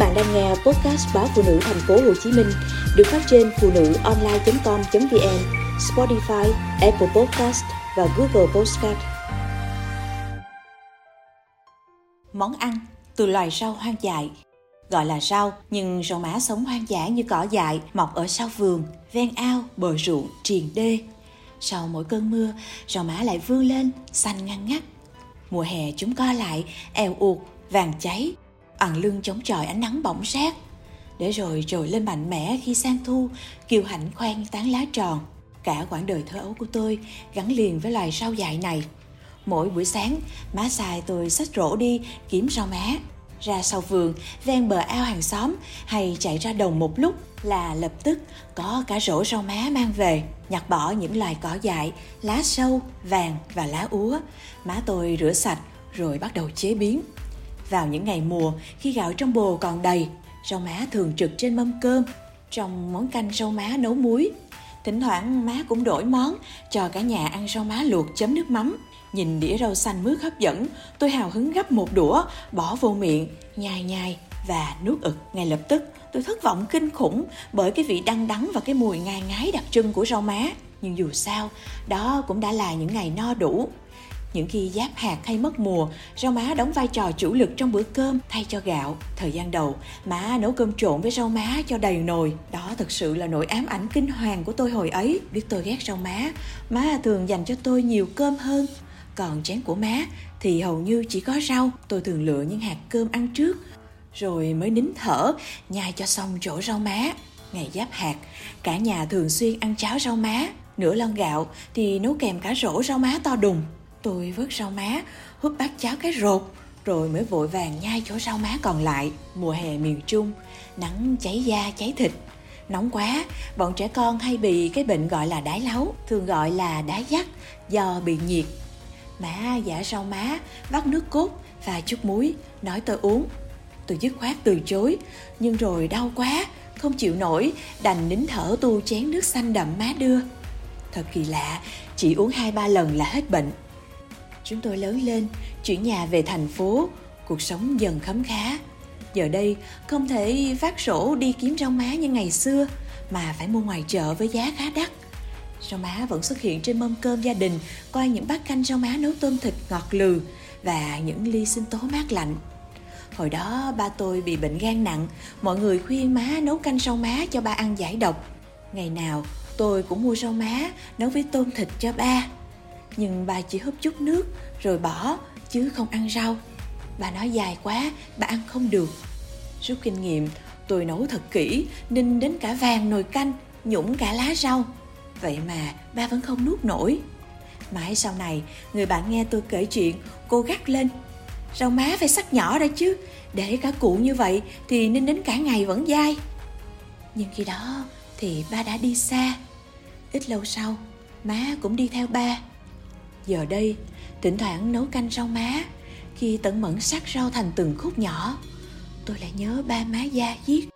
bạn đang nghe podcast báo phụ nữ thành phố Hồ Chí Minh được phát trên phụ nữ online.com.vn, Spotify, Apple Podcast và Google Podcast. Món ăn từ loài rau hoang dại Gọi là rau, nhưng rau má sống hoang dã như cỏ dại, mọc ở sau vườn, ven ao, bờ ruộng, triền đê. Sau mỗi cơn mưa, rau má lại vươn lên, xanh ngăn ngắt. Mùa hè chúng co lại, eo uột, vàng cháy, ẩn lưng chống chọi ánh nắng bỏng rát để rồi trồi lên mạnh mẽ khi sang thu, kiều hạnh khoan tán lá tròn. Cả quãng đời thơ ấu của tôi gắn liền với loài rau dại này. Mỗi buổi sáng, má xài tôi xách rổ đi kiếm rau má. Ra sau vườn, ven bờ ao hàng xóm hay chạy ra đồng một lúc là lập tức có cả rổ rau má mang về, nhặt bỏ những loài cỏ dại, lá sâu, vàng và lá úa. Má tôi rửa sạch rồi bắt đầu chế biến vào những ngày mùa, khi gạo trong bồ còn đầy, rau má thường trực trên mâm cơm, trong món canh rau má nấu muối. Thỉnh thoảng má cũng đổi món, cho cả nhà ăn rau má luộc chấm nước mắm. Nhìn đĩa rau xanh mướt hấp dẫn, tôi hào hứng gấp một đũa, bỏ vô miệng, nhai nhai và nuốt ực. Ngay lập tức, tôi thất vọng kinh khủng bởi cái vị đắng đắng và cái mùi ngai ngái đặc trưng của rau má. Nhưng dù sao, đó cũng đã là những ngày no đủ. Những khi giáp hạt hay mất mùa, rau má đóng vai trò chủ lực trong bữa cơm thay cho gạo. Thời gian đầu, má nấu cơm trộn với rau má cho đầy nồi. Đó thật sự là nỗi ám ảnh kinh hoàng của tôi hồi ấy. Biết tôi ghét rau má, má thường dành cho tôi nhiều cơm hơn. Còn chén của má thì hầu như chỉ có rau. Tôi thường lựa những hạt cơm ăn trước, rồi mới nín thở, nhai cho xong chỗ rau má. Ngày giáp hạt, cả nhà thường xuyên ăn cháo rau má. Nửa lon gạo thì nấu kèm cả rổ rau má to đùng Tôi vớt rau má, húp bát cháo cái rột, rồi mới vội vàng nhai chỗ rau má còn lại. Mùa hè miền Trung, nắng cháy da cháy thịt. Nóng quá, bọn trẻ con hay bị cái bệnh gọi là đái láu, thường gọi là đái dắt do bị nhiệt. Má giả rau má, vắt nước cốt và chút muối, nói tôi uống. Tôi dứt khoát từ chối, nhưng rồi đau quá, không chịu nổi, đành nín thở tu chén nước xanh đậm má đưa. Thật kỳ lạ, chỉ uống hai ba lần là hết bệnh. Chúng tôi lớn lên, chuyển nhà về thành phố, cuộc sống dần khấm khá. Giờ đây không thể phát sổ đi kiếm rau má như ngày xưa mà phải mua ngoài chợ với giá khá đắt. Rau má vẫn xuất hiện trên mâm cơm gia đình qua những bát canh rau má nấu tôm thịt ngọt lừ và những ly sinh tố mát lạnh. Hồi đó ba tôi bị bệnh gan nặng, mọi người khuyên má nấu canh rau má cho ba ăn giải độc. Ngày nào tôi cũng mua rau má nấu với tôm thịt cho ba nhưng bà chỉ húp chút nước, rồi bỏ, chứ không ăn rau. Bà nói dài quá bà ăn không được. Rút kinh nghiệm, tôi nấu thật kỹ ninh đến cả vàng nồi canh, nhũng cả lá rau. Vậy mà ba vẫn không nuốt nổi. Mãi sau này, người bạn nghe tôi kể chuyện, cô gắt lên. Rau má phải sắc nhỏ ra chứ, để cả cụ như vậy thì ninh đến cả ngày vẫn dai. Nhưng khi đó thì ba đã đi xa. Ít lâu sau, má cũng đi theo ba. Giờ đây, thỉnh thoảng nấu canh rau má, khi tận mẫn sắc rau thành từng khúc nhỏ, tôi lại nhớ ba má da giết